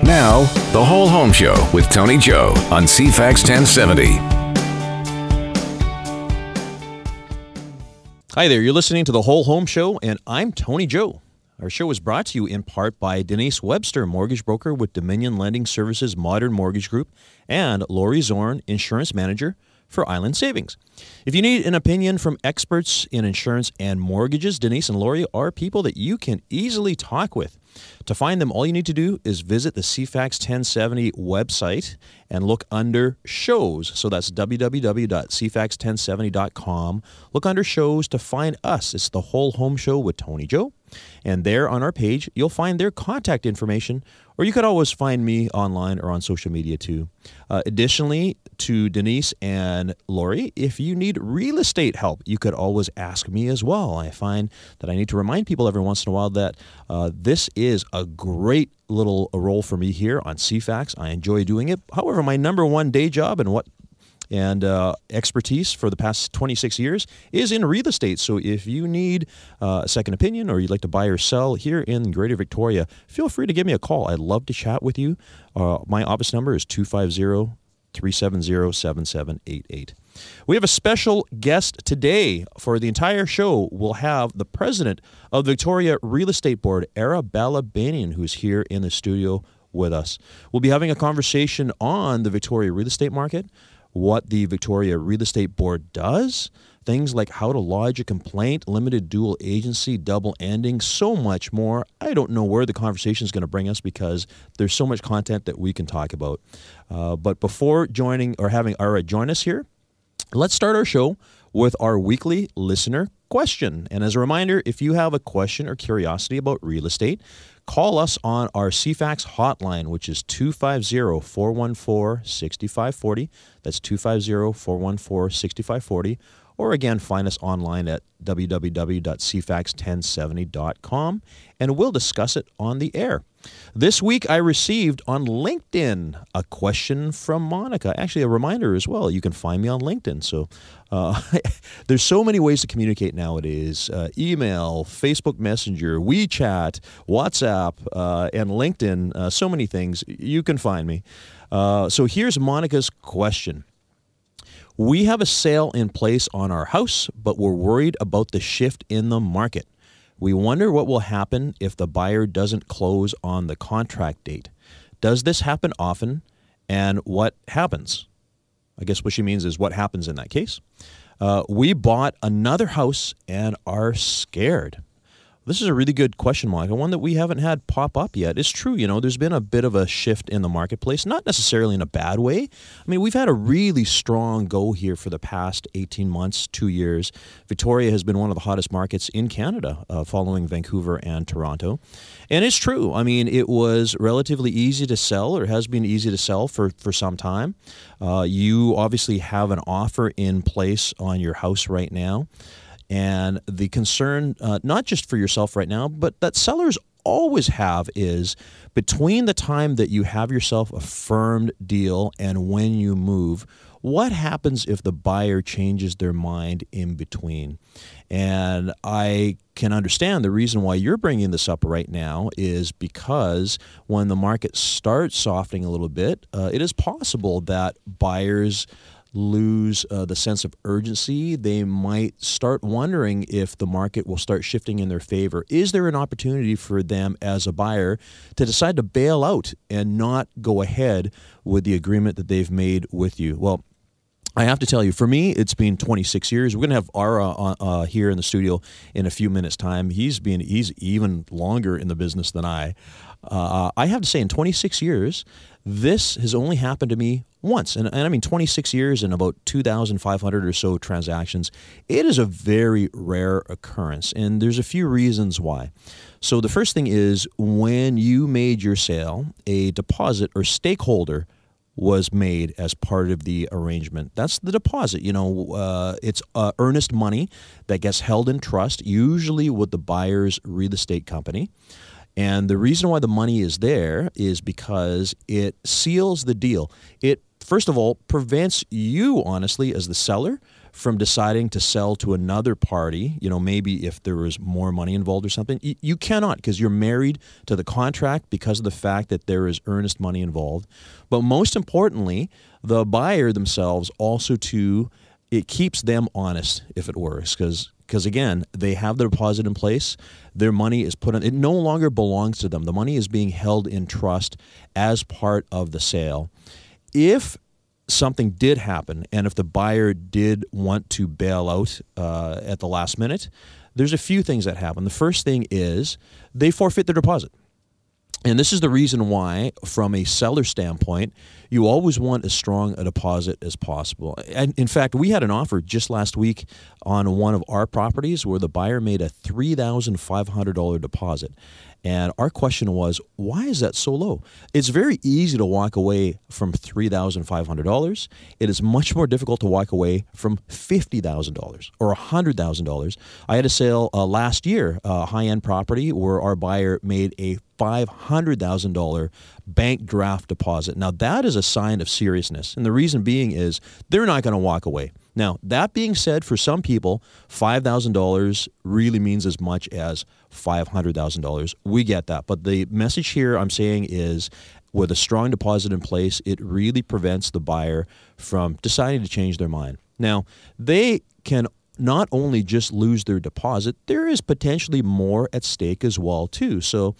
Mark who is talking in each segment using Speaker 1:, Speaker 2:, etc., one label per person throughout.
Speaker 1: Now, the Whole Home Show with Tony Joe on CFAX 1070.
Speaker 2: Hi there, you're listening to the Whole Home Show, and I'm Tony Joe. Our show is brought to you in part by Denise Webster, mortgage broker with Dominion Lending Services Modern Mortgage Group, and Lori Zorn, insurance manager for Island Savings. If you need an opinion from experts in insurance and mortgages, Denise and Lori are people that you can easily talk with. To find them, all you need to do is visit the CFAX 1070 website and look under shows. So that's www.cfax1070.com. Look under shows to find us. It's the Whole Home Show with Tony Joe. And there on our page, you'll find their contact information, or you could always find me online or on social media too. Uh, additionally, to Denise and Lori, if you need real estate help, you could always ask me as well. I find that I need to remind people every once in a while that uh, this is a great little role for me here on CFAX. I enjoy doing it. However, my number one day job and what and uh, expertise for the past 26 years is in real estate. So if you need uh, a second opinion or you'd like to buy or sell here in Greater Victoria, feel free to give me a call. I'd love to chat with you. Uh, my office number is 250 370 7788. We have a special guest today for the entire show. We'll have the president of Victoria Real Estate Board, Ara Balabanian, who's here in the studio with us. We'll be having a conversation on the Victoria real estate market, what the Victoria Real Estate Board does, things like how to lodge a complaint, limited dual agency, double ending, so much more. I don't know where the conversation is going to bring us because there's so much content that we can talk about. Uh, but before joining or having Ara join us here, let's start our show with our weekly listener question. And as a reminder, if you have a question or curiosity about real estate, call us on our CFAX hotline, which is 250 414 6540. That's 250 414 6540. Or again, find us online at www.cfax1070.com and we'll discuss it on the air. This week, I received on LinkedIn a question from Monica. Actually, a reminder as well. You can find me on LinkedIn. So uh, there's so many ways to communicate nowadays uh, email, Facebook Messenger, WeChat, WhatsApp, uh, and LinkedIn. Uh, so many things. You can find me. Uh, so here's Monica's question. We have a sale in place on our house, but we're worried about the shift in the market. We wonder what will happen if the buyer doesn't close on the contract date. Does this happen often? And what happens? I guess what she means is what happens in that case. Uh, we bought another house and are scared. This is a really good question, Monica, one that we haven't had pop up yet. It's true, you know, there's been a bit of a shift in the marketplace, not necessarily in a bad way. I mean, we've had a really strong go here for the past 18 months, two years. Victoria has been one of the hottest markets in Canada, uh, following Vancouver and Toronto. And it's true. I mean, it was relatively easy to sell, or has been easy to sell for, for some time. Uh, you obviously have an offer in place on your house right now. And the concern, uh, not just for yourself right now, but that sellers always have is between the time that you have yourself a firmed deal and when you move, what happens if the buyer changes their mind in between? And I can understand the reason why you're bringing this up right now is because when the market starts softening a little bit, uh, it is possible that buyers lose uh, the sense of urgency. They might start wondering if the market will start shifting in their favor. Is there an opportunity for them as a buyer to decide to bail out and not go ahead with the agreement that they've made with you? Well, I have to tell you, for me, it's been 26 years. We're going to have Ara uh, uh, here in the studio in a few minutes' time. He's been he's even longer in the business than I. Uh, I have to say, in 26 years, this has only happened to me once. And, and I mean, 26 years and about 2,500 or so transactions. It is a very rare occurrence. And there's a few reasons why. So, the first thing is when you made your sale, a deposit or stakeholder was made as part of the arrangement. That's the deposit. You know, uh, it's uh, earnest money that gets held in trust, usually with the buyer's real estate company. And the reason why the money is there is because it seals the deal. It, first of all, prevents you, honestly, as the seller, from deciding to sell to another party, you know, maybe if there was more money involved or something. You, you cannot because you're married to the contract because of the fact that there is earnest money involved. But most importantly, the buyer themselves also to it keeps them honest if it works because because again they have the deposit in place. Their money is put on it no longer belongs to them. The money is being held in trust as part of the sale. If something did happen and if the buyer did want to bail out uh, at the last minute there's a few things that happen. The first thing is they forfeit their deposit and this is the reason why, from a seller standpoint, you always want as strong a deposit as possible. And in fact, we had an offer just last week on one of our properties where the buyer made a $3,500 deposit. And our question was, why is that so low? It's very easy to walk away from $3,500. It is much more difficult to walk away from $50,000 or $100,000. I had a sale uh, last year, a high end property, where our buyer made a $500,000 bank draft deposit. Now, that is a sign of seriousness. And the reason being is they're not going to walk away. Now, that being said, for some people, $5,000 really means as much as $500,000. We get that. But the message here I'm saying is with a strong deposit in place, it really prevents the buyer from deciding to change their mind. Now, they can not only just lose their deposit, there is potentially more at stake as well too. So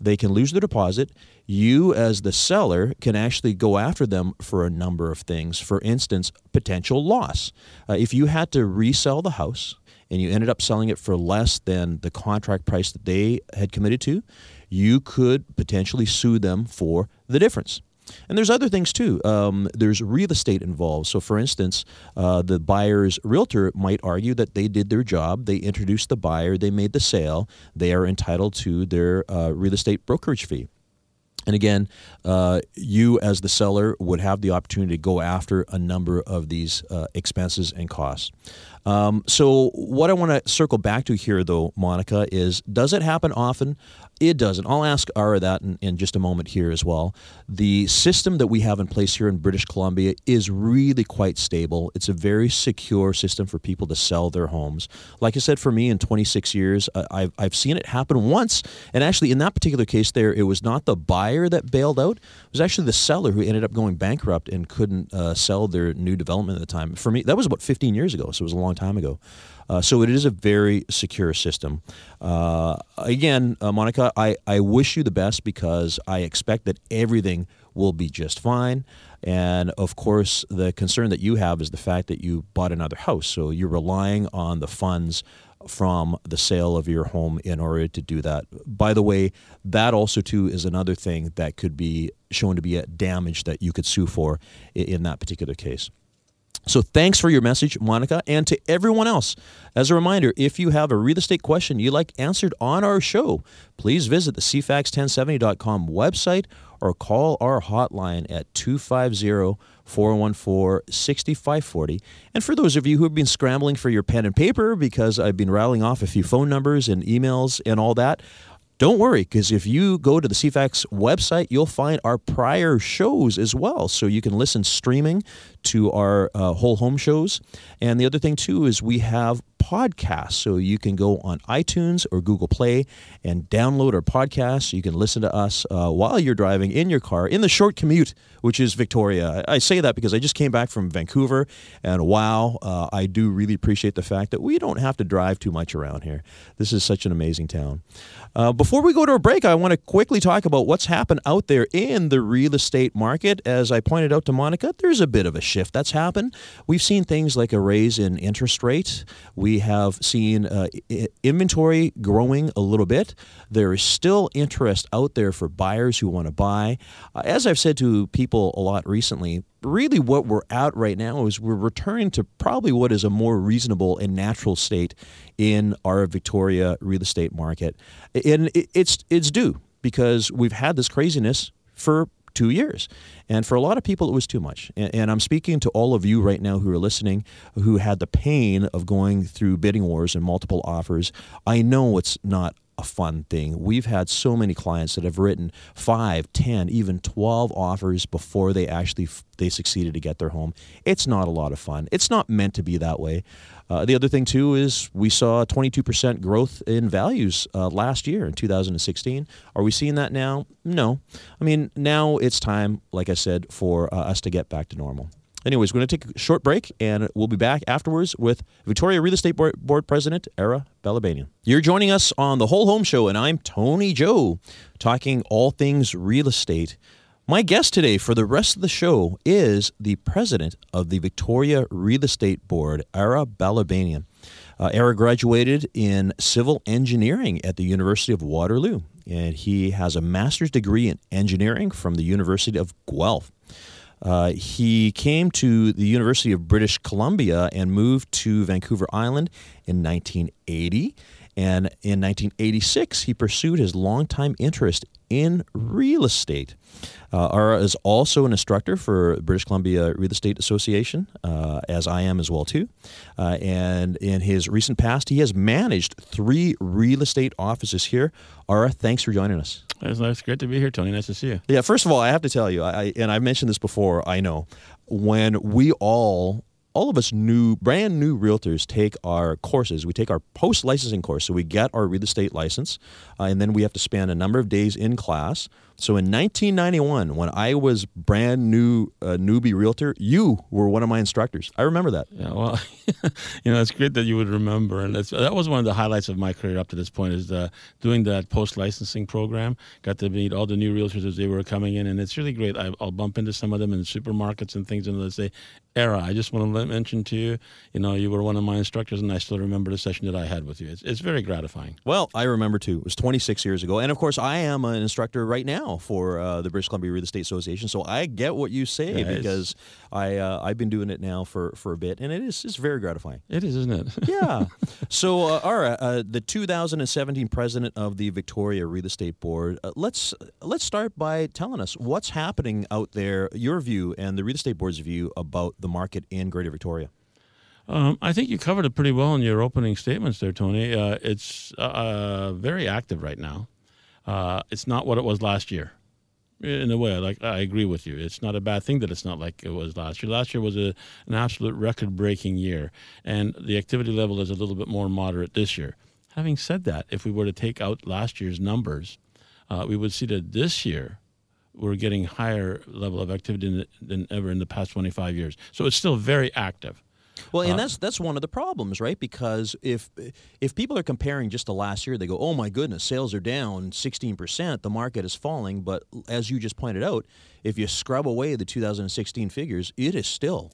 Speaker 2: they can lose their deposit. You, as the seller, can actually go after them for a number of things. For instance, potential loss. Uh, if you had to resell the house and you ended up selling it for less than the contract price that they had committed to, you could potentially sue them for the difference. And there's other things too. Um, there's real estate involved. So, for instance, uh, the buyer's realtor might argue that they did their job, they introduced the buyer, they made the sale, they are entitled to their uh, real estate brokerage fee. And again, uh, you as the seller would have the opportunity to go after a number of these uh, expenses and costs. Um, so, what I want to circle back to here, though, Monica, is does it happen often? It doesn't. I'll ask Ara that in, in, just a moment here as well. The system that we have in place here in British Columbia is really quite stable. It's a very secure system for people to sell their homes. Like I said, for me in 26 years, I've, I've seen it happen once. And actually, in that particular case, there, it was not the buyer that bailed out, it was actually the seller who ended up going bankrupt and couldn't uh, sell their new development at the time. For me, that was about 15 years ago, so it was a long time ago. Uh, so it is a very secure system. Uh, again, uh, Monica, I, I wish you the best because I expect that everything will be just fine. And of course, the concern that you have is the fact that you bought another house. So you're relying on the funds from the sale of your home in order to do that. By the way, that also too is another thing that could be shown to be a damage that you could sue for in that particular case. So thanks for your message, Monica, and to everyone else. As a reminder, if you have a real estate question you'd like answered on our show, please visit the CFAX1070.com website or call our hotline at 250 414 6540. And for those of you who have been scrambling for your pen and paper because I've been rattling off a few phone numbers and emails and all that, don't worry, because if you go to the CFAX website, you'll find our prior shows as well. So you can listen streaming to our uh, whole home shows. And the other thing, too, is we have podcasts. So you can go on iTunes or Google Play and download our podcast. You can listen to us uh, while you're driving in your car in the short commute, which is Victoria. I say that because I just came back from Vancouver, and wow, uh, I do really appreciate the fact that we don't have to drive too much around here. This is such an amazing town. Uh, before we go to a break, I want to quickly talk about what's happened out there in the real estate market. As I pointed out to Monica, there's a bit of a shift that's happened. We've seen things like a raise in interest rate. We have seen uh, inventory growing a little bit. There is still interest out there for buyers who want to buy. Uh, as I've said to people a lot recently, really what we're at right now is we're returning to probably what is a more reasonable and natural state in our Victoria real estate market. And it's it's due because we've had this craziness for two years. And for a lot of people, it was too much. And, and, I'm speaking to all of you right now who are listening who had the pain of going through bidding wars and multiple offers. I know it's not a fun thing. We've had so many clients that have written five, ten, even 12 offers before they actually they succeeded to get their home. It's not a lot of fun. It's not meant to be that way. Uh, the other thing too is we saw 22% growth in values uh, last year in 2016. Are we seeing that now? No. I mean, now it's time, like I said, for uh, us to get back to normal. Anyways, we're going to take a short break and we'll be back afterwards with Victoria Real Estate Board, Board President Ara Balabanian. You're joining us on the Whole Home Show, and I'm Tony Joe, talking all things real estate. My guest today for the rest of the show is the president of the Victoria Real Estate Board, Ara Balabanian. Uh, Ara graduated in civil engineering at the University of Waterloo, and he has a master's degree in engineering from the University of Guelph. Uh, he came to the University of British Columbia and moved to Vancouver Island in 1980. And in 1986, he pursued his longtime interest in real estate. Uh, Ara is also an instructor for British Columbia Real Estate Association, uh, as I am as well too. Uh, and in his recent past, he has managed three real estate offices here. Ara, thanks for joining us.
Speaker 3: It's nice, great to be here, Tony. Nice to see you.
Speaker 2: Yeah, first of all, I have to tell you, I, and I've mentioned this before. I know when we all all of us new, brand new realtors take our courses. We take our post licensing course, so we get our real estate license, uh, and then we have to spend a number of days in class. So in 1991, when I was brand new uh, newbie realtor, you were one of my instructors. I remember that.
Speaker 3: Yeah, well, you know, it's great that you would remember, and that was one of the highlights of my career up to this point is uh, doing that post licensing program. Got to meet all the new realtors as they were coming in, and it's really great. I, will bump into some of them in supermarkets and things, and they say, "Ara, I just want to mention to you, you know, you were one of my instructors, and I still remember the session that I had with you. It's, it's very gratifying."
Speaker 2: Well, I remember too. It was 26 years ago, and of course, I am an instructor right now for uh, the British Columbia Real Estate Association, so I get what you say
Speaker 3: Yeah,
Speaker 2: because I uh, I've been doing it now for, for a bit, and it is it's very gratifying.
Speaker 3: It is, isn't it?
Speaker 2: yeah. So, uh, Ara, uh, the 2017 president of the Victoria Real Estate Board. Uh, let's let's start by telling us what's happening out there. Your view and the real estate board's view about the market in Greater Victoria.
Speaker 3: Um, I think you covered it pretty well in your opening statements there, Tony. Uh, it's uh, very active right now. Uh, it's not what it was last year. In a way, like I agree with you. It's not a bad thing that it's not like it was last year. Last year was a, an absolute record-breaking year, and the activity level is a little bit more moderate this year. Having said that, if we were to take out last year's numbers, uh, we would see that this year we're getting higher level of activity than, than ever in the past 25 years. So it's still very active.
Speaker 2: Well, and
Speaker 3: Uh,
Speaker 2: that's that's one of the problems, right? Because if if people are comparing just to last year, they go, "Oh my goodness, sales are down 16%, the market is falling." But as you just pointed out, if you scrub away the 2016 figures, it is still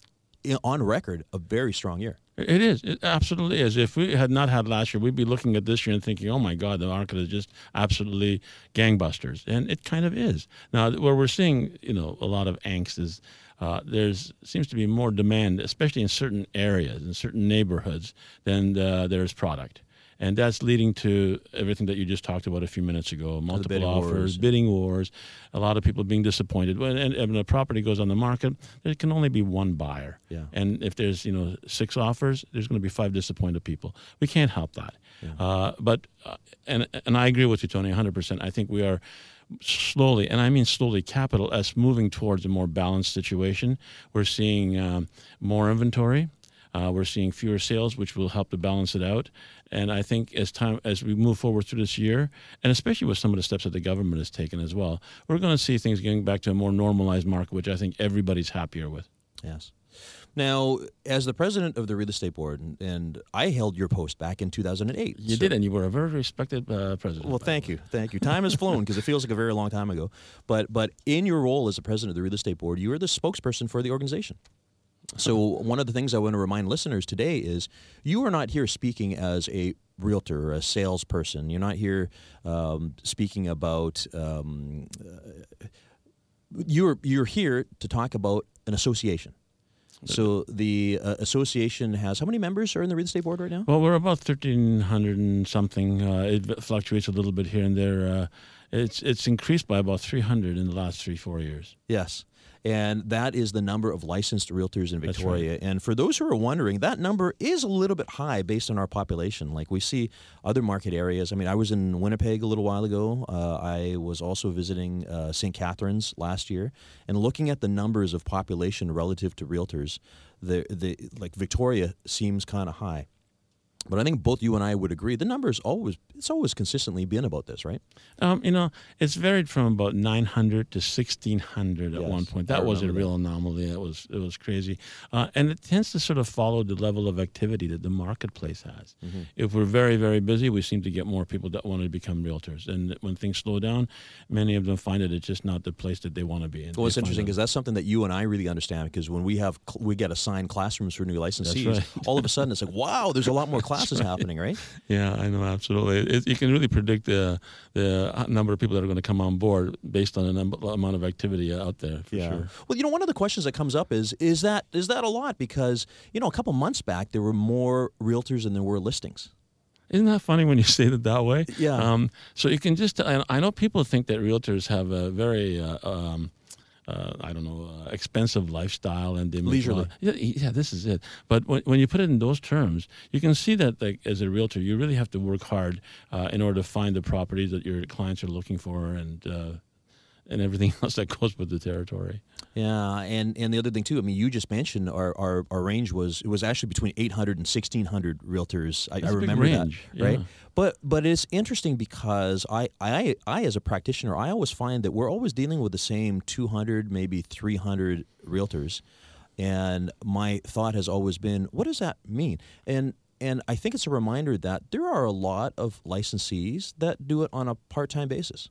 Speaker 2: on record a very strong year.
Speaker 3: It is. It absolutely is. If we had not had last year, we'd be looking at this year and thinking, "Oh my God, the market is just absolutely gangbusters," and it kind of is. Now, where we're seeing, you know, a lot of angst is uh, there's seems to be more demand, especially in certain areas, in certain neighborhoods, than uh, there's product. And that's leading to everything that you just talked about a few minutes ago: multiple
Speaker 2: bidding
Speaker 3: offers,
Speaker 2: wars.
Speaker 3: bidding wars, a lot of people being disappointed. When and, and when a property goes on the market, there can only be one buyer.
Speaker 2: Yeah.
Speaker 3: And if there's you know six offers, there's going to be five disappointed people. We can't help that. Uh, but uh, and and I agree with you, Tony, 100. percent I think we are slowly, and I mean slowly, capital S moving towards a more balanced situation. We're seeing um, more inventory. Uh, we're seeing fewer sales, which will help to balance it out. And I think as time as we move forward through this year, and especially with some of the steps that the government has taken as well, we're going to see things getting back to a more normalized market, which I think everybody's happier with.
Speaker 2: Yes. Now, as the president of the real estate board, and, and I held your post back in 2008.
Speaker 3: You
Speaker 2: so-
Speaker 3: did, and you were a very respected uh, president.
Speaker 2: Well, thank you, thank you. Time has flown because it feels like a very long time ago. But but in your role as the president of the real estate board, you are the spokesperson for the organization. So one of the things I want to remind listeners today is you are not here speaking as a realtor or a salesperson. You're not here um, speaking about. Um, uh, you're you're here to talk about an association. So the uh, association has how many members are in the real estate board right now?
Speaker 3: Well, we're about thirteen hundred and something. Uh, it fluctuates a little bit here and there. Uh, it's it's increased by about 300 in the last three four years.
Speaker 2: Yes. And that is the number of licensed realtors in Victoria. And for those who are wondering, that number is a little bit high based on our population. Like we see other market areas. I mean, I was in Winnipeg a little while ago. Uh, I was also visiting uh, St. Catharines last year, and looking at the numbers of population relative to realtors, the the like Victoria seems kind of high. But I think both you and I would agree the number is always it's always consistently been about this, right?
Speaker 3: Um, you know, it's varied from about 900 to 1600 at one point. That was a real anomaly. It was it was crazy, uh, and it tends to sort of follow the level of activity that the marketplace has.
Speaker 2: Mm-hmm.
Speaker 3: If we're very very busy, we seem to get more people that want to become realtors, and when things slow down, many of them find that it's just not the place that they want to be. And
Speaker 2: Well, it's interesting because that's something that you and I really understand. Because when we have we get assigned classrooms for new licensees,
Speaker 3: right.
Speaker 2: all of a sudden it's like, wow, there's a lot more classes happening, right?
Speaker 3: Yeah, I know absolutely. It, you can really predict the the number of people that are going to come on board based on the number, amount of activity out there. For sure.
Speaker 2: Well, you know, one of the questions that comes up is is that is that a lot? Because you know, a couple months back there were more realtors than there were listings.
Speaker 3: Isn't that funny when you say it that way?
Speaker 2: Yeah.
Speaker 3: Um, so you can just, I, I know people think that realtors have a very, uh, um, uh, I don't know, uh, expensive lifestyle and they
Speaker 2: Leisurely.
Speaker 3: Yeah, yeah, this is it. But when, when you put it in those terms, you can see that, like, as a realtor, you really have to work hard uh, in order to find the properties that your clients are looking for and uh, and everything else that goes with the territory.
Speaker 2: Yeah, and and the other thing too. I mean, you just mentioned our our, our range was it was actually between 800 and 1600 realtors. I, I
Speaker 3: That's a big
Speaker 2: remember that, right?
Speaker 3: yeah.
Speaker 2: But but it's interesting because I, I I as a practitioner, I always find that we're always dealing with the same 200, maybe 300 realtors, and my thought has always been, what does that mean? And and I think it's a reminder that there are a lot of licensees that do it on a part-time basis.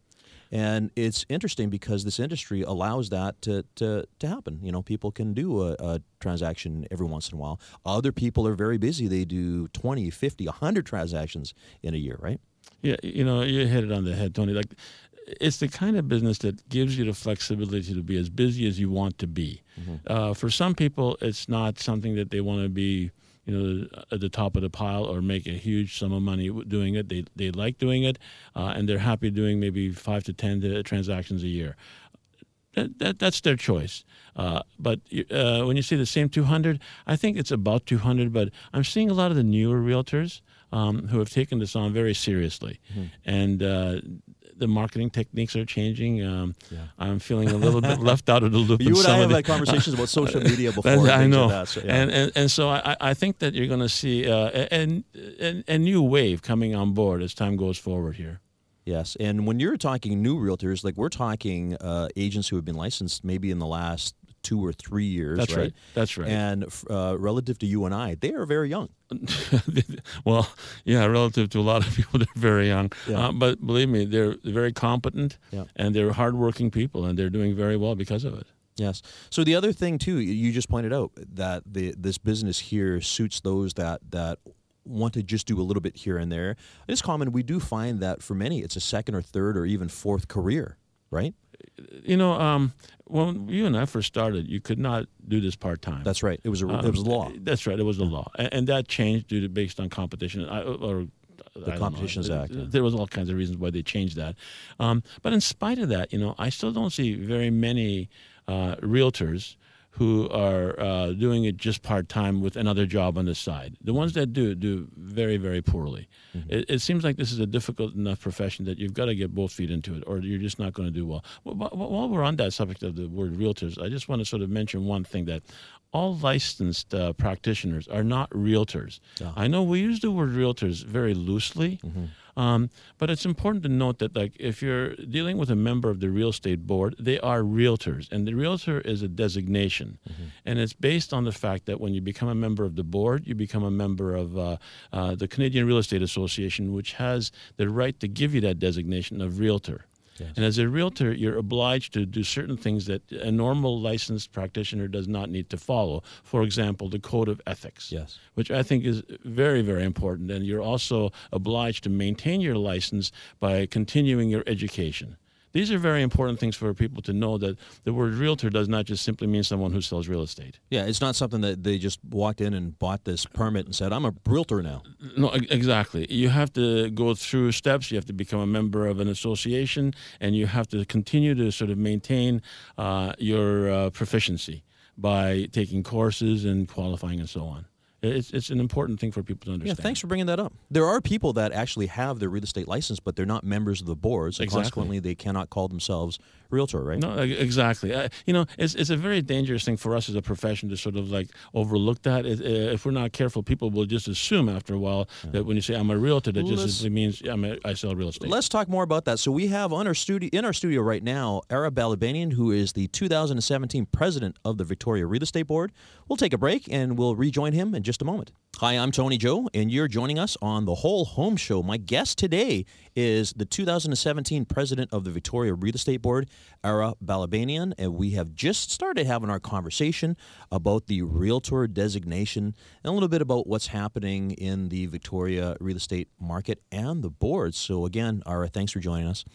Speaker 2: And it's interesting because this industry allows that to, to, to happen. You know, people can do a, a transaction every once in a while. Other people are very busy. They do 20, 50, 100 transactions in a year, right?
Speaker 3: Yeah, you know, you hit it on the head, Tony. Like, it's the kind of business that gives you the flexibility to be as busy as you want to be. Uh, for some people, it's not something that they want to be, you know, at the top of the pile or make a huge sum of money doing it. They they like doing it, uh, and they're happy doing maybe five to ten transactions a year. That, that, that's their choice. Uh, but uh, when you see the same 200, I think it's about 200. But I'm seeing a lot of the newer realtors um, who have taken this on very seriously, and uh, the marketing techniques are changing. Um, I'm feeling a little bit left out of the loop.
Speaker 2: You and I have
Speaker 3: the-
Speaker 2: had conversations about social media before.
Speaker 3: I know,
Speaker 2: Like so, yeah.
Speaker 3: and, and and so I, I think that you're going to see uh, a, a, a new wave coming on board as time goes forward here.
Speaker 2: Yes, and when you're talking new realtors, like we're talking uh, agents who have been licensed maybe in the last two or three years.
Speaker 3: That's right. That's right.
Speaker 2: And uh, relative to you and I, they are very young.
Speaker 3: well, yeah, relative to a lot of people, they're very young.
Speaker 2: Yeah.
Speaker 3: Uh, but believe me, they're very competent
Speaker 2: Yeah.
Speaker 3: and they're hardworking people, and they're doing very well because of it.
Speaker 2: Yes. So the other thing too, you just pointed out that the this business here suits those that that want to just do a little bit here and there. It's common. We do find that for many, it's a second or third or even fourth career, right?
Speaker 3: You know, um, when you and I first started, you could not do this part time.
Speaker 2: That's right. It was a it was law.
Speaker 3: That's right. It was the law, and, and that changed due to based on competition I, or. I don't know.
Speaker 2: Competitions Act, yeah.
Speaker 3: There was all kinds of reasons why they changed that, um, but in spite of that, you know, I still don't see very many uh, realtors who are uh, doing it just part time with another job on the side. The ones that do do very very poorly.
Speaker 2: Mm-hmm.
Speaker 3: It, it seems like this is a difficult enough profession that you've got to get both feet into it, or you're just not going to do well. Well, wh- wh- While we're on that subject of the word realtors, I just want to sort of mention one thing that all licensed uh, practitioners are not realtors. I know we use the word realtors very loosely. Um, but it's important to note that, like, if you're dealing with a member of the real estate board, they are realtors, and the realtor is a designation, and it's based on the fact that when you become a member of the board, you become a member of uh, uh, the Canadian Real Estate Association, which has the right to give you that designation of realtor. And as a realtor, you're obliged to do certain things that a normal licensed practitioner does not need to follow. For example, the code of ethics
Speaker 2: Yes.
Speaker 3: which I think is very, very important. And you're also obliged to maintain your license by continuing your education. These are very important things for people to know that the word realtor does not just simply mean someone who sells real estate.
Speaker 2: Yeah, it's not something that they just walked in and bought this permit and said, "I'm a realtor now."
Speaker 3: No, exactly. You have to go through steps. You have to become a member of an association, and you have to continue to sort of maintain uh, your uh, proficiency by taking courses and qualifying and so on. It's, it's an important thing for people to understand.
Speaker 2: Yeah, thanks for bringing that up. There are people that actually have their real estate license, but they're not members of the board, so
Speaker 3: Exactly.
Speaker 2: consequently, they cannot call themselves realtor, right?
Speaker 3: No, exactly. Uh, you know, it's it's a very dangerous thing for us as a profession to sort of like overlook that. It, uh, if we're not careful, people will just assume after a while that when you say I'm a realtor, that just
Speaker 2: Let's-
Speaker 3: means I'm a, I sell real estate.
Speaker 2: Let's talk more about that. So we have on our studio in our studio right now Ara Balabanian, who is the 2017 president of the Victoria Real Estate Board. We'll take a break and we'll rejoin him in just a moment. Hi, I'm Tony Joe, and you're joining us on the Whole Home Show. My guest today is the 2017 president of the Victoria Real Estate Board, Ara Balabanian, and we have just started having our conversation about the realtor designation and a little bit about what's happening in the Victoria real estate market and the board. So again, Ara, thanks for joining us.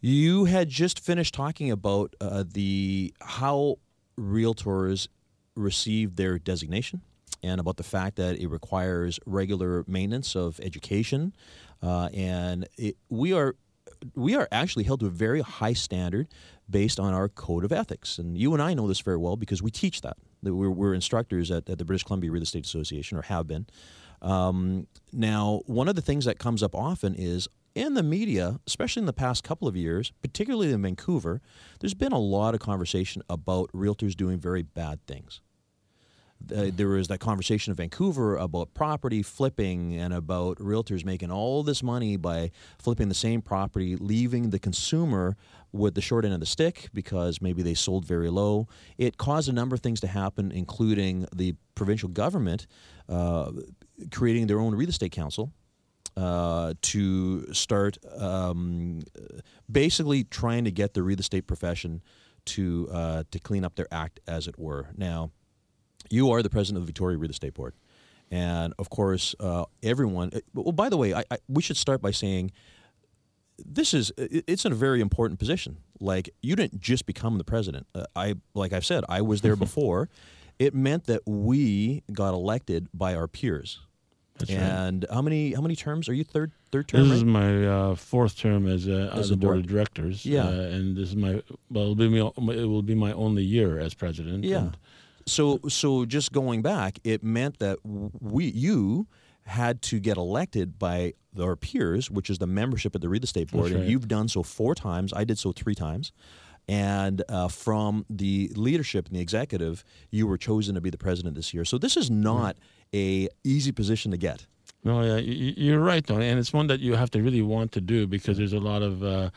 Speaker 2: You had just finished talking about uh, the how realtors receive their designation and about the fact that it requires regular maintenance of education, uh, and it, we are we are actually held to a very high standard based on our code of ethics. And you and I know this very well because we teach that. We're, we're instructors at, at the British Columbia Real Estate Association, or have been. Um, now, one of the things that comes up often is in the media, especially in the past couple of years, particularly in Vancouver, there's been a lot of conversation about realtors doing very bad things. Uh, there was that conversation in Vancouver about property flipping and about realtors making all this money by flipping the same property, leaving the consumer with the short end of the stick because maybe they sold very low. It caused a number of things to happen, including the provincial government uh, creating their own real estate council uh, to start um, basically trying to get the real estate profession to uh, to clean up their act, as it were. Now, you are the president of the Victoria Real Estate Board, and of course, uh, everyone. Well, by the way, I, I, we should start by saying this is it's in a very important position. Like you didn't just become the president. Uh, I like I've said, I was there before. It meant that we got elected by our peers.
Speaker 3: That's right.
Speaker 2: and how many how many terms are you third third term?
Speaker 3: This
Speaker 2: right?
Speaker 3: is my uh, fourth term as a,
Speaker 2: As a
Speaker 3: board
Speaker 2: board.
Speaker 3: of directors.
Speaker 2: Yeah.
Speaker 3: uh, and this is my well, it'll be me, it will be my only year as president.
Speaker 2: Yeah.
Speaker 3: and-
Speaker 2: So so just going back, it meant that we you had to get elected by our peers, which is the membership of the real estate board,
Speaker 3: That's
Speaker 2: and you've done so four times. I did so three times. And uh, from the leadership and the executive, you were chosen to be the president this year. So this is not a easy position to get.
Speaker 3: No, yeah, you're right, Tony, and it's one that you have to really want to do because there's a lot of uh,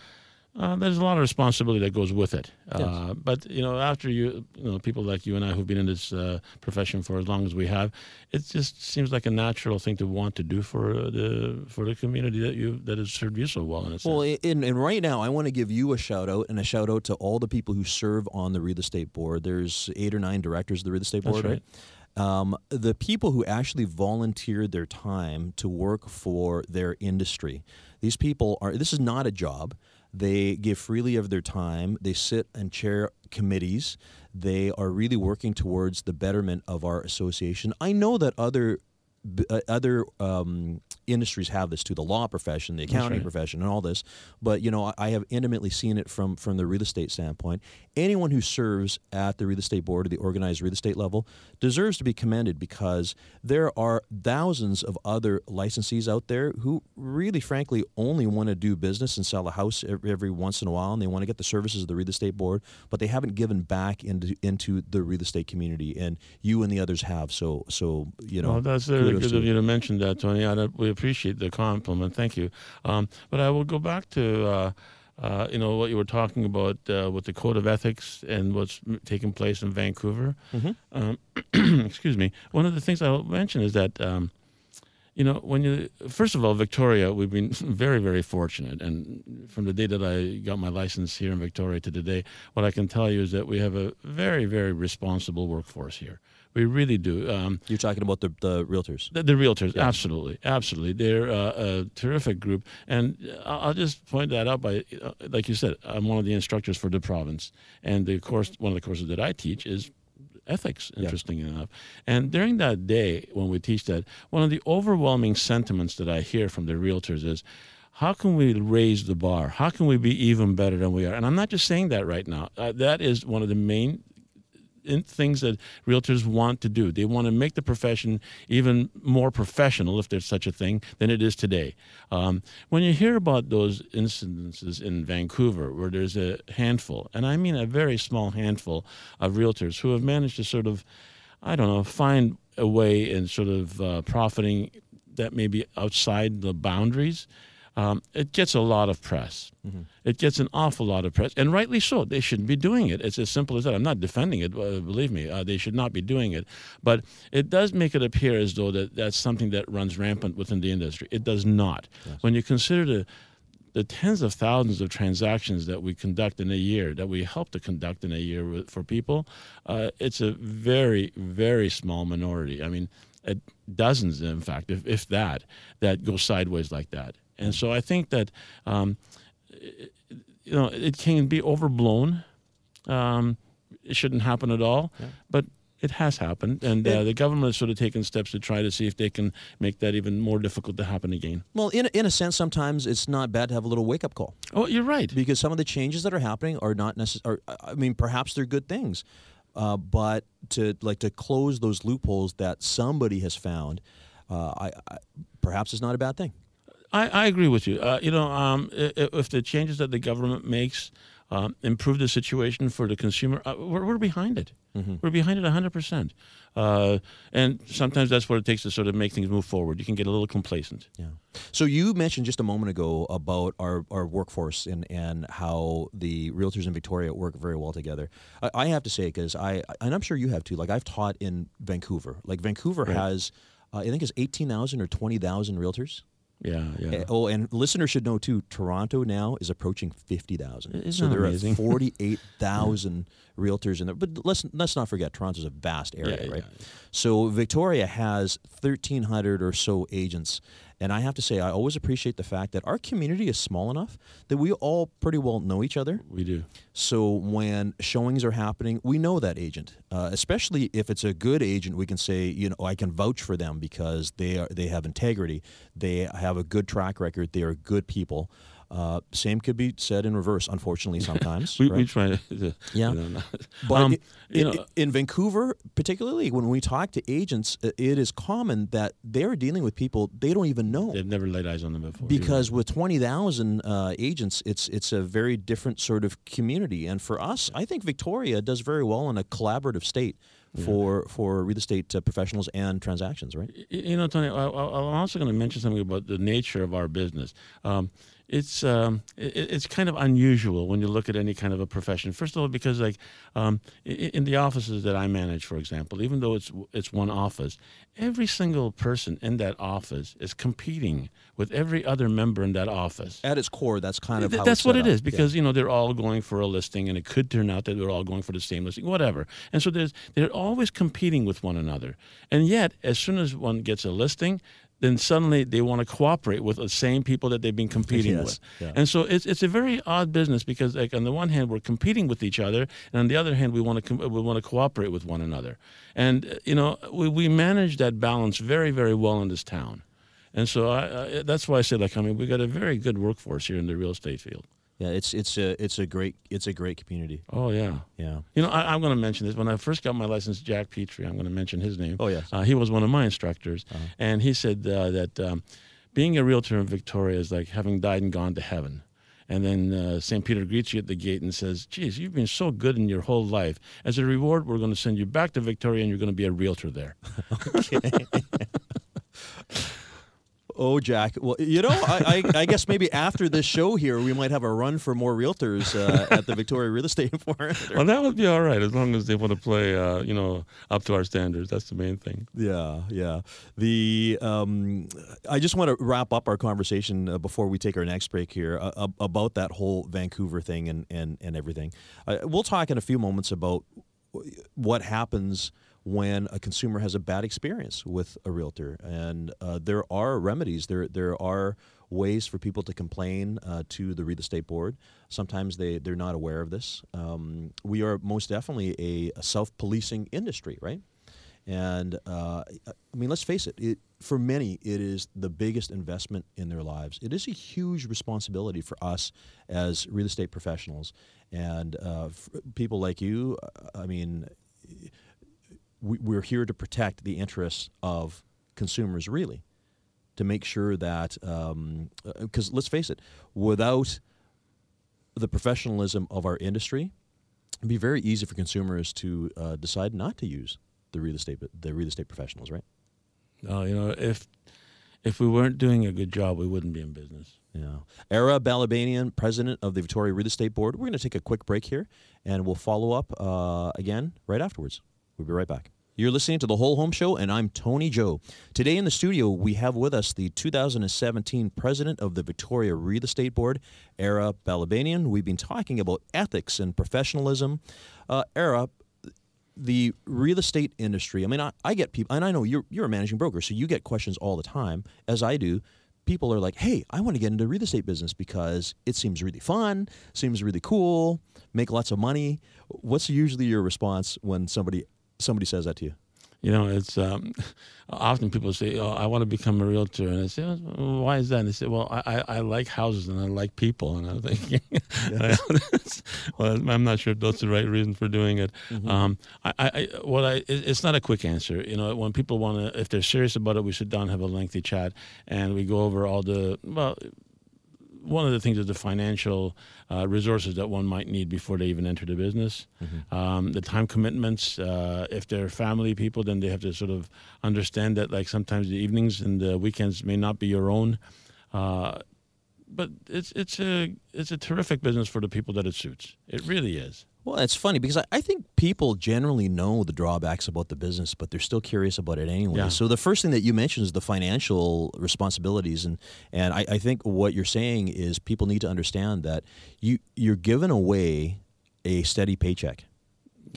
Speaker 3: uh, there's a lot of responsibility that goes with it. Uh, but you know, after you, you know, people like you and I who've been in this uh, profession for as long as we have, it just seems like a natural thing to want to do for the for the community that you that has served you so well. In.
Speaker 2: Well, and, and right now, I want to give you a shout out and a shout out to all the people who serve on the real estate board. There's eight or nine directors of the real estate
Speaker 3: That's
Speaker 2: board,
Speaker 3: right.
Speaker 2: Um, the people who actually volunteered their time to work for their industry. These people are. This is not a job. They give freely of their time. They sit and chair committees. They are really working towards the betterment of our association. I know that other other um, industries have this too the law profession the accounting
Speaker 3: right.
Speaker 2: profession and all this. But you know I, have intimately seen it from from the real estate standpoint. Anyone who serves at the real estate board or the organized real estate level deserves to be commended because there are thousands of other licensees out there who really frankly only want to do business and sell a house every, once in a while and they want to get the services of the real estate board but they haven't given back into into the real estate community and you and the others have. So so you know
Speaker 3: Well, that's good of
Speaker 2: you.
Speaker 3: to mention that, Tony. I, we appreciate the compliment. Thank you. Um, but I will go back to uh, uh, you know what you were talking about uh, with the code of ethics and what's taking place in Vancouver.
Speaker 2: Mm-hmm.
Speaker 3: Um, excuse me. One of the things I'll mention is that um, you know, when you first of all, Victoria, we've been very, very fortunate, and from the day that I got my license here in Victoria to today, what I can tell you is that we have a very, very responsible workforce here. We really do. Um,
Speaker 2: You're talking about the, the realtors.
Speaker 3: the, the realtors, absolutely, absolutely. They're uh, a terrific group, and I'll just point that out by, uh, like you said, I'm one of the instructors for the province, and the course, one of the courses that I teach is ethics. Interesting enough, and during that day when we teach that, one of the overwhelming sentiments that I hear from the realtors is. How can we raise the bar? How can we be even better than we are? And I'm not just saying that right now. Uh, that is one of the main in things that realtors want to do. They want to make the profession even more professional, if there's such a thing, than it is today. Um, when you hear about those incidences in Vancouver, where there's a handful, and I mean a very small handful of realtors who have managed to sort of, I don't know, find a way in sort of uh, profiting that may be outside the boundaries. Um, it gets a lot of press. It gets an awful lot of press, and rightly so. They shouldn't be doing it. It's as simple as that. I'm not defending it. Uh, believe me, uh, they should not be doing it. But it does make it appear as though that that's something that runs rampant within the industry. It does not. When you consider the the tens of thousands of transactions that we conduct in a year, that we help to conduct in a year for people, uh, it's a very, very small minority. I mean, uh, dozens, in fact, if, if that, that go sideways like that. And so I think that, um, you know, it can be overblown. Um, it shouldn't happen at all, but it has happened, and uh, the government has sort of taken steps to try to see if they can make that even more difficult to happen again.
Speaker 2: Well, in, in a sense, sometimes it's not bad to have a little wake up call
Speaker 3: Oh, you're right.
Speaker 2: because some of the changes that are happening are not necessary. I mean, perhaps they're good things, uh, but to like to close those loopholes that somebody has found, uh, I, I perhaps is not a bad thing.
Speaker 3: I, I agree with you. Uh, you know, um, i- i- if the changes that the government makes um, improve the situation for the consumer, uh, we're, we're behind it. We're behind it 100%. Uh, and sometimes that's what it takes to sort of make things move forward. You can get a little complacent.
Speaker 2: Yeah. So you mentioned just a moment ago about our, our workforce and, and how the realtors in Victoria work very well together. I, I have to say because I and I'm sure you have too. Like I've taught in Vancouver. Like Vancouver has, uh, I think it's eighteen thousand or twenty thousand realtors.
Speaker 3: Yeah, yeah.
Speaker 2: Oh, and listeners should know too. Toronto now is approaching fifty thousand. So there
Speaker 3: amazing?
Speaker 2: are forty-eight thousand realtors in there. But let's let's not forget Toronto's a vast area,
Speaker 3: Yeah, yeah,
Speaker 2: right? So Victoria has thirteen hundred or so agents, and I have to say I always appreciate the fact that our community is small enough that we all pretty well know each other.
Speaker 3: We do.
Speaker 2: So when showings are happening, we know that agent. Uh, especially if it's a good agent, we can say, you know, I can vouch for them because they are they have integrity, they have a good track record, they are good people. Uh, same could be said in reverse, unfortunately, sometimes.
Speaker 3: We,
Speaker 2: right?
Speaker 3: we try to.
Speaker 2: Yeah.
Speaker 3: You know, not-
Speaker 2: But
Speaker 3: um, you know,
Speaker 2: in Vancouver, particularly when we talk to agents, it is common that they're dealing with people they don't even know.
Speaker 3: they've never laid eyes on them before.
Speaker 2: Because with twenty thousand uh, agents, it's it's a very different sort of community. And for us, I think Victoria does very well in a collaborative state for for real estate uh, professionals and transactions. Right?
Speaker 3: You know, Tony, I, I- I'm also going to mention something about the nature of our business. Um, it's um, it, it's kind of unusual when you look at any kind of a profession. First of all, because like um, i- in the offices that I manage, for example, even though it's it's one office, every single person in that office is competing with every other member in that office.
Speaker 2: At its core, that's kind of
Speaker 3: Th- that's
Speaker 2: it's
Speaker 3: what it
Speaker 2: up.
Speaker 3: is because you know they're all going for a listing, and it could turn out that they're all going for the same listing, whatever. And so there's they're always competing with one another, and yet as soon as one gets a listing. Then suddenly they want to cooperate with the same people that they've been competing
Speaker 2: Yes,
Speaker 3: with,
Speaker 2: yeah.
Speaker 3: and so it's it's a very odd business because like on the one hand we're competing with each other, and on the other hand we want to com- we want to cooperate with one another, and you know we, we manage that balance very very well in this town, and so I, I, that's why I say, like I mean we've got a very good workforce here in the real estate field.
Speaker 2: Yeah, it's it's a it's a great it's a great community.
Speaker 3: Oh yeah.
Speaker 2: Yeah.
Speaker 3: You know, I, I'm going to mention this. When I first got my license, Jack Petrie, I'm going to mention his name.
Speaker 2: Oh, yes.
Speaker 3: Uh, he was one of my instructors, and he said uh, that um, being a realtor in Victoria is like having died and gone to heaven. And then uh, St. Peter greets you at the gate and says, "Geez, you've been so good in your whole life. As a reward, we're going to send you back to Victoria, and you're going to be a realtor there."
Speaker 2: Oh, Jack. Well, you know, I, I, I, guess maybe after this show here, we might have a run for more realtors uh, at the Victoria Real Estate Forum.
Speaker 3: well, that would be all right as long as they want to play, uh, you know, up to our standards. That's the main thing.
Speaker 2: Yeah, yeah. The um, I just want to wrap up our conversation uh, before we take our next break here uh, about that whole Vancouver thing and and and everything. Uh, we'll talk in a few moments about what happens when a consumer has a bad experience with a realtor. And uh, there are remedies. There there are ways for people to complain uh, to the real estate board. Sometimes they they're not aware of this. Um, we are most definitely a, a self policing industry, right? And uh, I mean, let's face it, it. For many, it is the biggest investment in their lives. It is a huge responsibility for us as real estate professionals and uh, people like you. Uh, I mean, we, are here to protect the interests of consumers, really, to make sure that, because um, let's face it, without the professionalism of our industry, it'd be very easy for consumers to uh, decide not to use the real estate the real estate professionals, right?
Speaker 3: No, you know, if if we weren't doing a good job, we wouldn't be in business.
Speaker 2: Yeah. Ara Balabanian, president of the Victoria Real Estate Board. We're going to take a quick break here, and we'll follow up uh, again right afterwards. We'll be right back. You're listening to The Whole Home Show, and I'm Tony Joe. Today in the studio, we have with us the 2017 president of the Victoria Real Estate Board, Ara Balabanian. We've been talking about ethics and professionalism. Uh, Ara, the real estate industry, I mean, I, I get people, and I know you're, you're a managing broker, so you get questions all the time, as I do people are like, "Hey, I want to get into real estate business because it seems really fun, seems really cool, make lots of money." What's usually your response when somebody somebody says that to you?
Speaker 3: You know, it's um, often people say, "Oh, I want to become a realtor," and I say, oh, "Why is that?" And they say, "Well, I, I like houses and I like people," and I'm thinking, "Well, I'm not sure if that's the right reason for doing it." Mm-hmm. Um, I, I, what I, it's not a quick answer. You know, when people want to, if they're serious about it, we sit down, have a lengthy chat, and we go over all the well one of the things is the financial uh, resources that one might need before they even enter the business. Mm-hmm. Um, the time commitments. Uh, if they're family people, then they have to sort of understand that, like sometimes the evenings and the weekends may not be your own. Uh, but it's it's a it's a terrific business for the people that it suits. It really is.
Speaker 2: Well, it's funny because I, I, think people generally know the drawbacks about the business, but they're still curious about it anyway. Yeah. So the first thing that you mentioned is the financial responsibilities, and and I, I think what you're saying is people need to understand that you you're giving away a steady paycheck.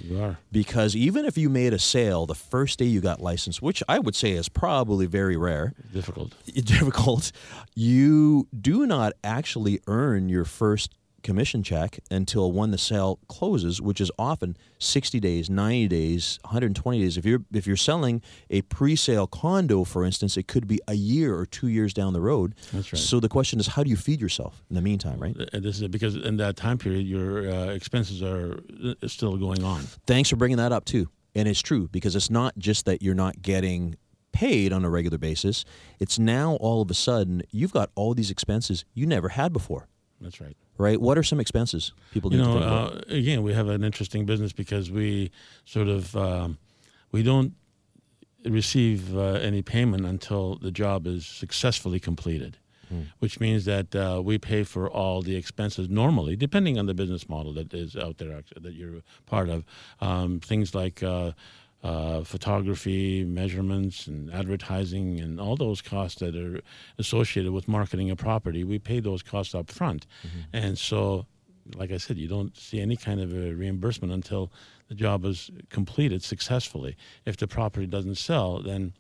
Speaker 3: You are.
Speaker 2: Because even if you made a sale the first day you got licensed, which I would say is probably very rare,
Speaker 3: difficult,
Speaker 2: difficult, you do not actually earn your first commission check until when the sale closes, which is often 60 days, 90 days, 120 days. If you're if you're selling a pre-sale condo, for instance, it could be a year or two years down the road.
Speaker 3: That's right.
Speaker 2: So the question is, how do you feed yourself in the meantime, right?
Speaker 3: And this is because in that time period, your uh, expenses are uh, still going on.
Speaker 2: Thanks for bringing that up too. And it's true because it's not just that you're not getting paid on a regular basis. It's now all of a sudden you've got all these expenses you never had before.
Speaker 3: That's right.
Speaker 2: Right. What are some expenses people
Speaker 3: you
Speaker 2: need
Speaker 3: know,
Speaker 2: to think about?
Speaker 3: Uh, again, we have an interesting business because we sort of um, we don't receive uh, any payment until the job is successfully completed. Hmm. Which means that uh, we pay for all the expenses normally, depending on the business model that is out there that you're part of. Um, things like uh, photography, measurements, and advertising, and all those costs that are associated with marketing a property, we pay those costs up front. Mm-hmm. And so, like I said, you don't see any kind of a reimbursement until the job is completed successfully. If the property doesn't sell, then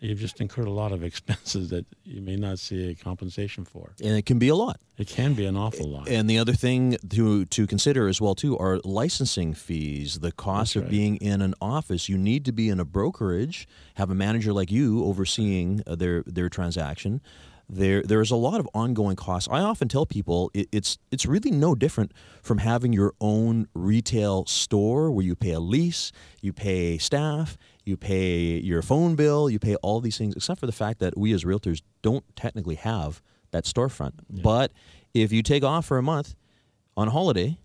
Speaker 3: you've just incurred a lot of expenses that you may not see a compensation for.
Speaker 2: And it can be a lot.
Speaker 3: It can be an awful lot.
Speaker 2: And the other thing to to consider as well too are licensing fees, the cost of being in an office. You need to be in a brokerage, have a manager like you overseeing uh, their their transaction there there's a lot of ongoing costs. I often tell people it, it's it's really no different from having your own retail store where you pay a lease, you pay staff, you pay your phone bill, you pay all these things, except for the fact that we as realtors don't technically have that storefront. Yeah. But if you take off for a month on holiday,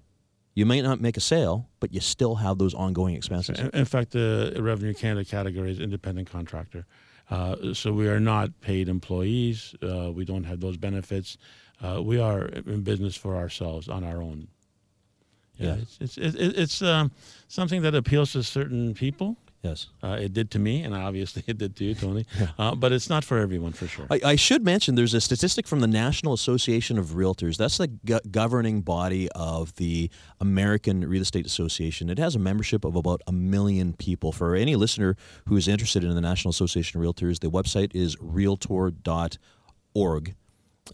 Speaker 2: you might not make a sale, but you still have those ongoing expenses.
Speaker 3: In fact, the Revenue Canada category is independent contractor Uh, so we are not paid employees. Uh, we don't have those benefits. Uh, we are in business for ourselves on our own. Yeah,
Speaker 2: Yeah.
Speaker 3: it's it's it's, it's um, something that appeals to certain people.
Speaker 2: Yes.
Speaker 3: Uh, it did to me, and obviously it did to you, Tony. Uh, but it's not for everyone, for sure.
Speaker 2: I, I should mention there's a statistic from the National Association of Realtors. That's the go- governing body of the American Real Estate Association. It has a membership of about a million people. For any listener who is interested in the National Association of Realtors, the website is realtor.org.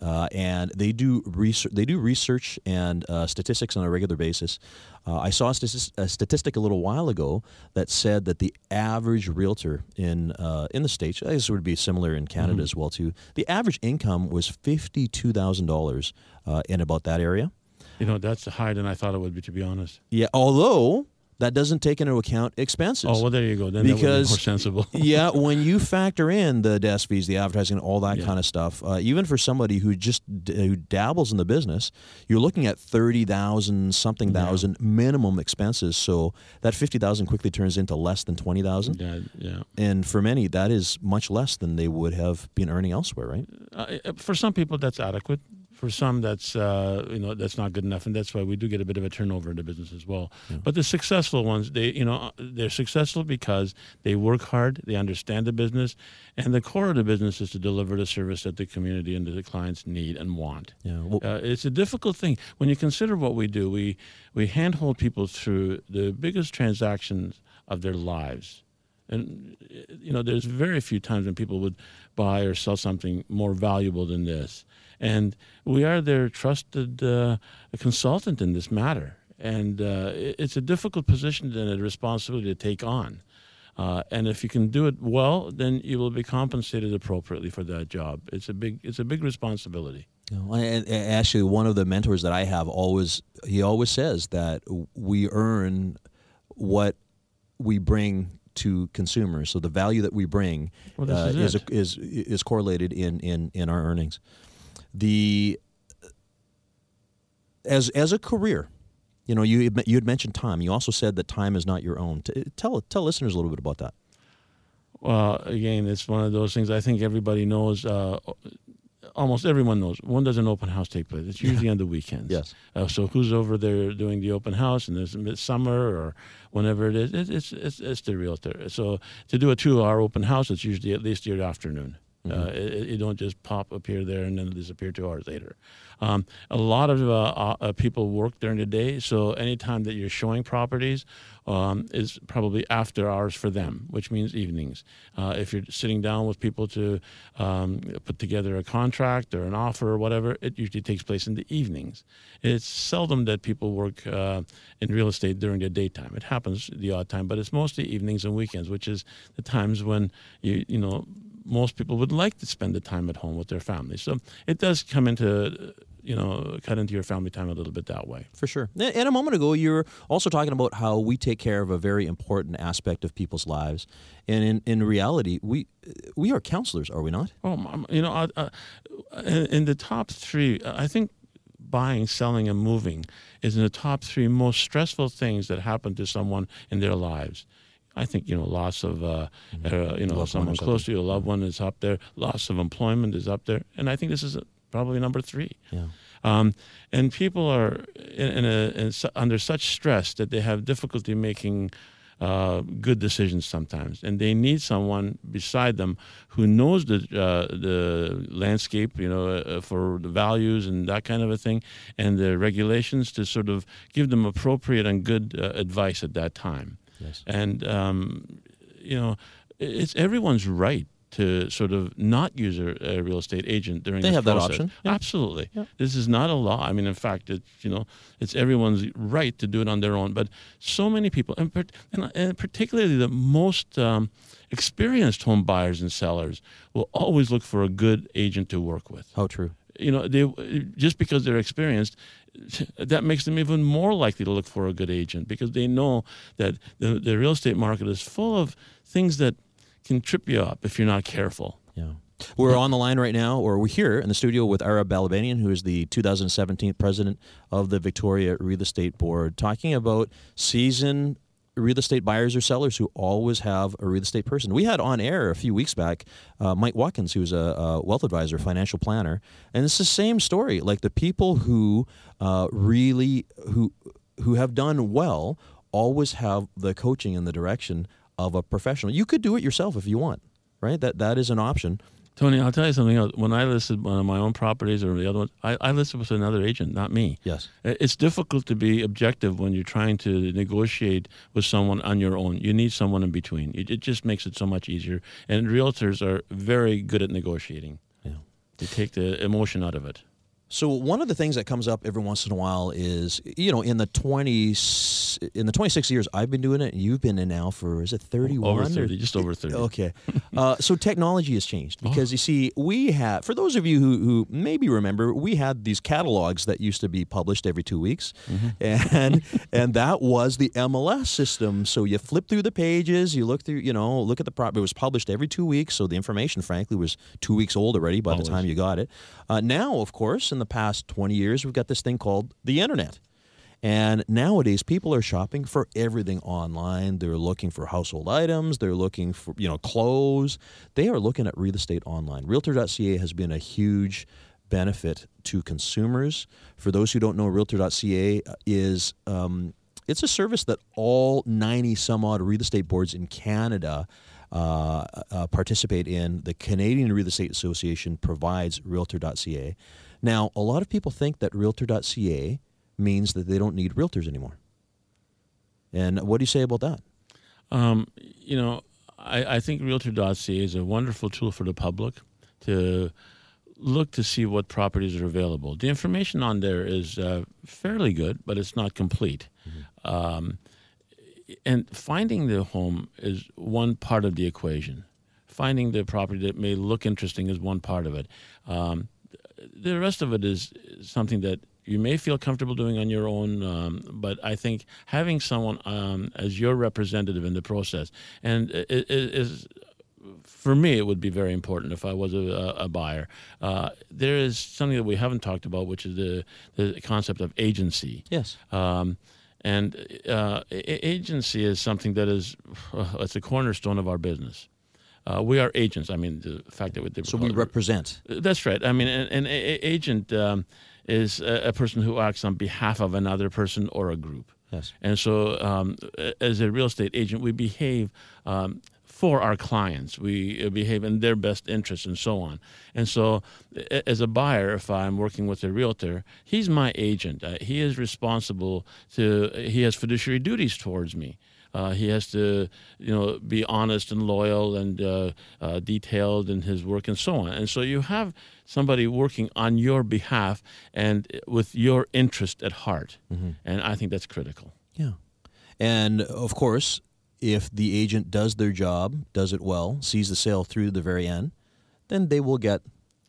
Speaker 2: Uh, and they do research. They do research and uh, statistics on a regular basis. Uh, I saw a, statis- a statistic a little while ago that said that the average realtor in uh, in the states, I guess it would be similar in Canada as well too. The average income was fifty two thousand dollars uh, in about that area.
Speaker 3: You know, that's higher than I thought it would be, to be honest.
Speaker 2: Yeah, although that doesn't take into account expenses.
Speaker 3: Oh, well, there you go. Then
Speaker 2: Because-
Speaker 3: be more sensible.
Speaker 2: yeah, when you factor in the desk fees, the advertising, all that
Speaker 3: Yeah.
Speaker 2: kind of stuff, uh, even for somebody who just d- who dabbles in the business, you're looking at thirty thousand something
Speaker 3: Yeah.
Speaker 2: thousand minimum expenses. So that fifty thousand quickly turns into less than twenty thousand,
Speaker 3: yeah, yeah.
Speaker 2: and for many, that is much less than they would have been earning elsewhere, right?
Speaker 3: Uh, for some people, that's adequate. For some, that's uh, you know that's not good enough, and that's why we do get a bit of a turnover in the business as well. But the successful ones, they you know they're successful because they work hard, they understand the business, and the core of the business is to deliver the service that the community and the clients need and want.
Speaker 2: Yeah. Well,
Speaker 3: Uh, it's a difficult thing when you consider what we do. We we handhold people through the biggest transactions of their lives, and uh, you know, there's very few times when people would buy or sell something more valuable than this. And we are their trusted uh, consultant in this matter, and uh, it's a difficult position and a responsibility to take on. Uh, and if you can do it well, then you will be compensated appropriately for that job. It's a big, it's a big responsibility.
Speaker 2: And actually, one of the mentors that I have always he always says that we earn what we bring to consumers. So the value that we bring
Speaker 3: Well,
Speaker 2: uh,
Speaker 3: is
Speaker 2: is, is is correlated in, in in our earnings. The as as a career, you know, you had- you had mentioned time. You also said that time is not your own. Tell tell listeners a little bit about that.
Speaker 3: Well, again, it's one of those things I think everybody knows. Uh, almost everyone knows. When does an open house take place? It's usually on the weekends.
Speaker 2: Yes.
Speaker 3: Uh, so who's over there doing the open house? And there's midsummer or whenever it is, it, it's, it's it's the realtor. So to do a two-hour open house, it's usually at least your afternoon. Uh, it, you don't just pop appear there and then disappear two hours later. Um, a lot of uh, uh, uh, people work during the day, so anytime that you're showing properties um, is probably after hours for them, which means evenings. Uh, if you're sitting down with people to um, put together a contract or an offer or whatever, it usually takes place in the evenings. It's seldom that people work uh, in real estate during the daytime. It happens the odd time, but it's mostly evenings and weekends, which is the times when you you know most people would like to spend the time at home with their family. So it does come into, you know, cut into your family time a little bit that way.
Speaker 2: For sure. And a moment ago, you were also talking about how we take care of a very important aspect of people's lives, and in, in reality, we we are counselors, are we not?
Speaker 3: Oh, you know, uh, in, in the top three, I think buying, selling, and moving is in the top three most stressful things that happen to someone in their lives. I think you know loss of uh, uh, you know
Speaker 2: Mm-hmm. Loved
Speaker 3: someone close to you, a loved one is up there. Loss of employment is up there, and I think this is uh, probably number three.
Speaker 2: Yeah.
Speaker 3: Um, and people are in, in a, in, su- under such stress that they have difficulty making uh, good decisions sometimes, and they need someone beside them who knows the uh, the landscape, you know, uh, for the values and that kind of a thing, and the regulations to sort of give them appropriate and good uh, advice at that time.
Speaker 2: Yes.
Speaker 3: And um, you know, it's everyone's right to sort of not use a, a real estate agent during
Speaker 2: They have that option. Yeah.
Speaker 3: Absolutely.
Speaker 2: Yeah.
Speaker 3: This is not a law. I mean, in fact, it's you know, it's everyone's right to do it on their own. But so many people, and, and, and particularly the most um, experienced home buyers and sellers, will always look for a good agent to work with
Speaker 2: How true.
Speaker 3: You know they just because they're experienced that makes them even more likely to look for a good agent because they know that the, the real estate market is full of things that can trip you up if you're not careful
Speaker 2: Yeah. We're on the line right now, or we're here in the studio with Ara Balabanian, who is the 2017 president of the Victoria Real Estate Board, talking about season real estate buyers or sellers who always have a real estate person. We had on air a few weeks back uh, Mike Watkins, who's a, a, wealth advisor, financial planner, and it's the same story. Like the people who uh, really who who have done well always have the coaching and the direction of a professional. You could do it yourself if you want, right? That that is an option.
Speaker 3: Tony, I'll tell you something else. When I listed one of my own properties or the other ones, I, I listed with another agent, not me.
Speaker 2: Yes.
Speaker 3: It's difficult to be objective when you're trying to negotiate with someone on your own. You need someone in between. It, it just makes it so much easier. And realtors are very good at negotiating.
Speaker 2: Yeah.
Speaker 3: They take the emotion out of it.
Speaker 2: So one of the things that comes up every once in a while is, you know, in the twenty in the twenty six years I've been doing it, you've been in now for is it thirty one?
Speaker 3: Over thirty, just over thirty.
Speaker 2: Okay, uh, so technology has changed because oh. you see, we have for those of you who, who maybe remember, we had these catalogs that used to be published every two weeks, mm-hmm. and and that was the MLS system. So you flip through the pages, you look through, you know, look at the prop. It was published every two weeks, so the information, frankly, was two weeks old already by Always. the time you got it. Uh, now, of course in the past 20 years, we've got this thing called the internet. And nowadays, people are shopping for everything online. They're looking for household items. They're looking for you know clothes. They are looking at real estate online. Realtor.ca has been a huge benefit to consumers. For those who don't know, Realtor.ca is um, it's a service that all 90 some odd real estate boards in Canada uh, uh, participate in. The Canadian Real Estate Association provides Realtor.ca. Now, a lot of people think that Realtor.ca means that they don't need realtors anymore. And what do you say about that?
Speaker 3: Um, you know, I, I think Realtor.ca is a wonderful tool for the public to look to see what properties are available. The information on there is uh, fairly good, but it's not complete. Mm-hmm. Um, and finding the home is one part of the equation. Finding the property that may look interesting is one part of it. Um, the rest of it is something that you may feel comfortable doing on your own, um, but I think having someone um, as your representative in the process, and it, it is for me, it would be very important if I was a, a buyer. Uh, there is something that we haven't talked about, which is the the concept of agency.
Speaker 2: Yes.
Speaker 3: Um, and uh, agency is something that is uh, it's a cornerstone of our business. Uh, we are agents. I mean, the fact that we
Speaker 2: so we represent.
Speaker 3: That's right. I mean, an, an agent um, is a, a, person who acts on behalf of another person or a group.
Speaker 2: Yes.
Speaker 3: And so, um, as a real estate agent, we behave um, for our clients. We uh, behave in their best interest and so on. And so, as a buyer, if I'm working with a realtor, he's my agent. Uh, he is responsible to, he has fiduciary duties towards me. Uh, he has to, you know, be honest and loyal and uh, uh, detailed in his work and so on. And so you have somebody working on your behalf and with your interest at heart. Mm-hmm. And I think that's critical.
Speaker 2: Yeah. And of course, if the agent does their job, does it well, sees the sale through to the very end, then they will get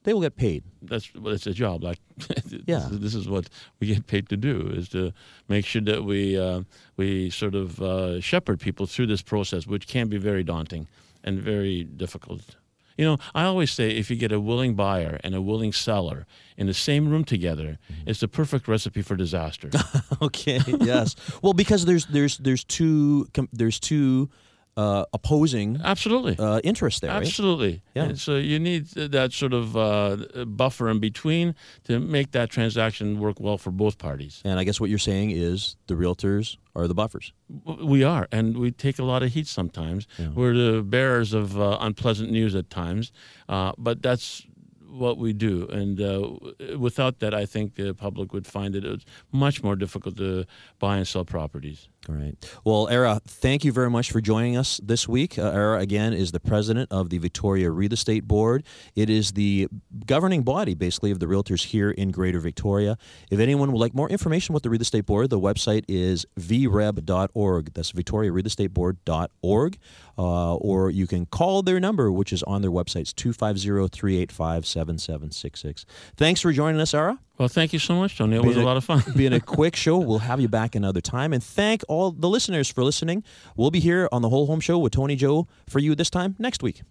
Speaker 2: they will get paid.
Speaker 3: That's well, it's a job. Like
Speaker 2: yeah,
Speaker 3: this, this, is what we get paid to do: is to make sure that we uh, we sort of uh, shepherd people through this process, which can be very daunting and very difficult. You know, I always say if you get a willing buyer and a willing seller in the same room together, mm-hmm. it's the perfect recipe for disaster.
Speaker 2: okay. yes. Well, because there's there's there's two there's two uh, opposing
Speaker 3: absolutely
Speaker 2: uh, interest there.
Speaker 3: Absolutely.
Speaker 2: Right? Yeah.
Speaker 3: And so you need that sort of uh, buffer in between to make that transaction work well for both parties.
Speaker 2: And I guess what you're saying is the realtors are the buffers.
Speaker 3: We are, and we take a lot of heat sometimes. Yeah. We're the bearers of uh, unpleasant news at times, uh, but that's what we do. And uh, without that, I think the public would find it much more difficult to buy and sell properties.
Speaker 2: All right. Well, Ara, thank you very much for joining us this week. Uh, Ara, again, is the president of the Victoria Real Estate Board. It is the governing body, basically, of the realtors here in Greater Victoria. If anyone would like more information about the Real Estate Board, the website is vreb.org. That's victoriarealestateboard.org. Uh, or you can call their number, which is on their website. It's 250 385 7766. Thanks for joining us, Ara.
Speaker 3: Well, thank you so much, Tony. It was a, a, lot of fun.
Speaker 2: being a quick show, we'll have you back another time. And thank all the listeners for listening. We'll be here on the Whole Home Show with Tony Joe for you this time next week.